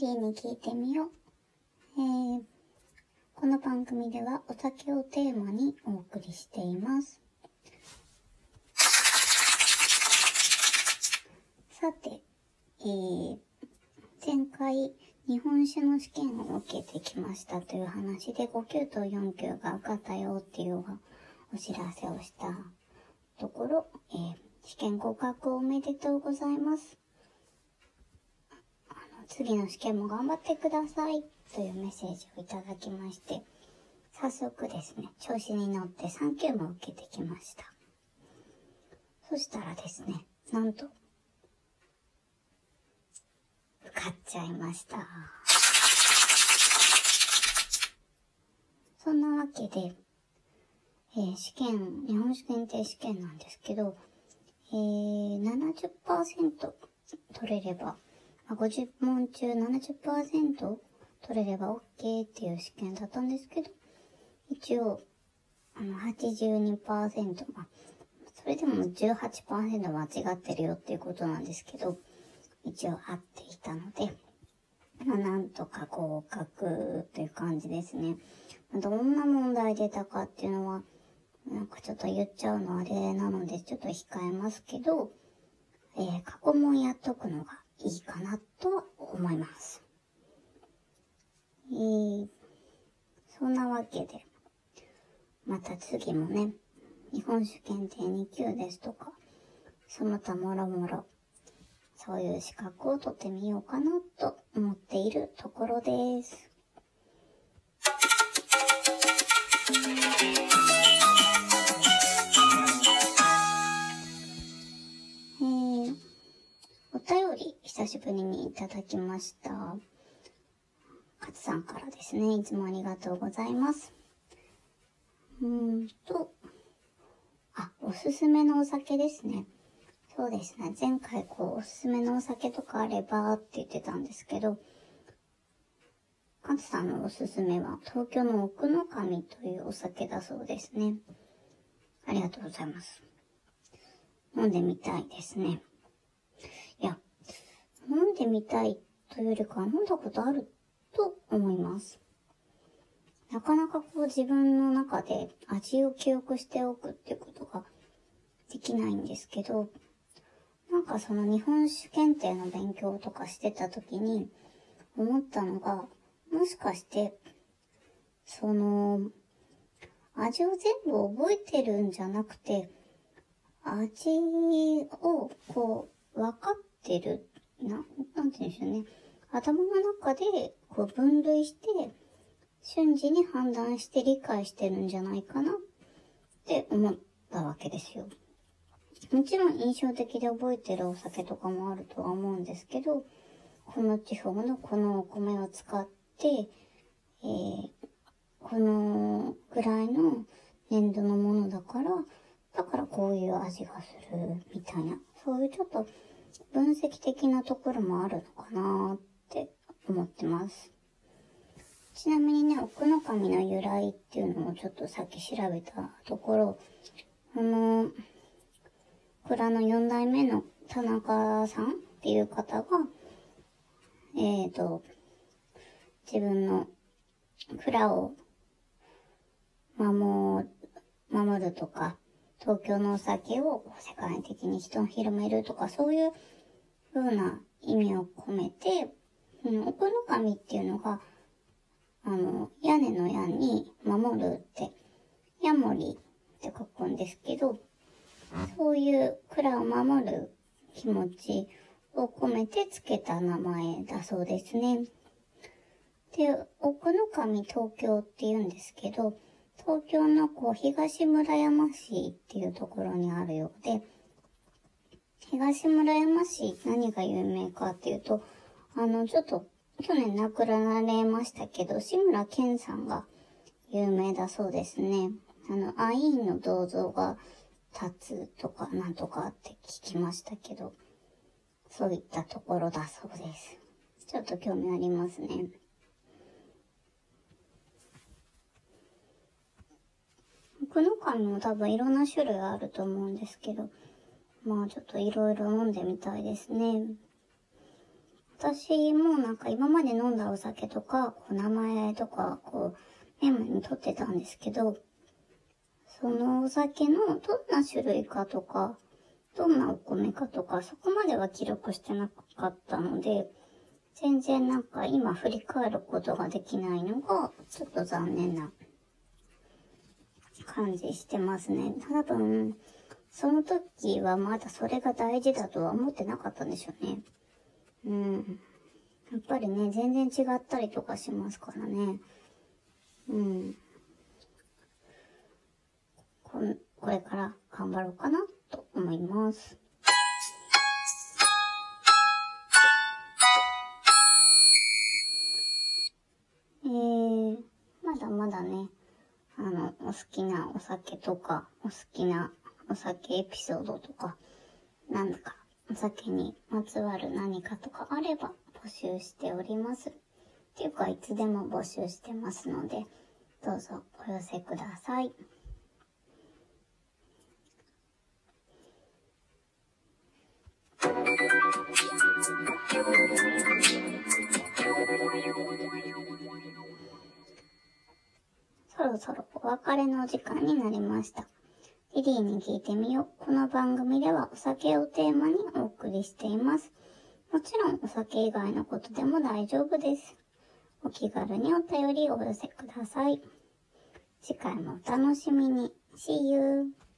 ディに聞いてみよう。えー、この番組ではお酒をテーマにお送りしています。さて、えー、前回日本酒の試験を受けてきましたという話で5級と4級が受かったよっていうお知らせをしたところ、えー、試験合格おめでとうございます。次の試験も頑張ってくださいというメッセージをいただきまして、早速ですね、調子に乗って3級も受けてきました。そしたらですね、なんと、受かっちゃいました。そんなわけで、えー試験、日本酒検定試験なんですけど、えー、70%取れれば、50問中70%取れれば OK っていう試験だったんですけど、一応、あの、82%、まあ、それでも18%間違ってるよっていうことなんですけど、一応合っていたので、まあ、なんとか合格という感じですね。どんな問題出たかっていうのは、なんかちょっと言っちゃうのあれなのでちょっと控えますけど、えー過去問やっとくのがいいかなと思います。えーそんなわけで、また次もね、日本酒検定2級ですとか、その他もろもろ、そういう資格を取ってみようかなと思っているところです。久しぶりにいただきました。勝さんからですね、いつもありがとうございます。うんと、あ、おすすめのお酒ですね。そうですね。前回こう、おすすめのお酒とかあればって言ってたんですけど、勝さんのおすすめは東京の奥の神というお酒だそうですね。ありがとうございます。飲んでみたいですね。飲んでみたいというよりか飲んだことあると思います。なかなかこう自分の中で味を記憶しておくってことができないんですけど、なんかその日本酒検定の勉強とかしてた時に思ったのが、もしかして、その、味を全部覚えてるんじゃなくて、味をこう、分かってる、な、なんて言うんでしょうね。頭の中でこう分類して、瞬時に判断して理解してるんじゃないかなって思ったわけですよ。もちろん印象的で覚えてるお酒とかもあるとは思うんですけど、この地方のこのお米を使って、えーこのぐらいの粘土のものだから、だからこういう味がするみたいな、そういうちょっと分析的なところもあるのかなって思ってます。ちなみにね、奥の神の由来っていうのをちょっとさっき調べたところ、あの、蔵の4代目の田中さんっていう方が、えっ、と、自分の蔵を守、守るとか、東京のお酒を世界的に人に広めるとか、そういう風な意味を込めて、うん、奥の神っていうのが、あの、屋根の屋に守るって、ヤモリって書くんですけど、そういう蔵を守る気持ちを込めてつけた名前だそうですね。で、奥の神東京って言うんですけど、東京のこう東村山市っていうところにあるようで、東村山市何が有名かっていうと、あの、ちょっと去年亡くなられましたけど、志村けんさんが有名だそうですね。あの、アイーンの銅像が立つとかなんとかって聞きましたけど、そういったところだそうです。ちょっと興味ありますね。この缶も多分いろんな種類あると思うんですけど、まあちょっといろいろ飲んでみたいですね。私もなんか今まで飲んだお酒とか、こう名前とか、こう、メモに取ってたんですけど、そのお酒のどんな種類かとか、どんなお米かとか、そこまでは記録してなかったので、全然なんか今振り返ることができないのが、ちょっと残念な感じしてますね。多分、その時はまだそれが大事だとは思ってなかったんでしょうね。うん。やっぱりね、全然違ったりとかしますからね。うん。ここれから頑張ろうかなと思います。えー、まだまだね、お好きなお酒とか、お好きなお酒エピソードとか、なんだかお酒にまつわる何かとかあれば募集しております。っていうか、いつでも募集してますので、どうぞお寄せください。別れの時間になりました。リリーに聞いてみよう。この番組ではお酒をテーマにお送りしています。もちろんお酒以外のことでも大丈夫です。お気軽にお便りをお寄せください。次回もお楽しみに。See you!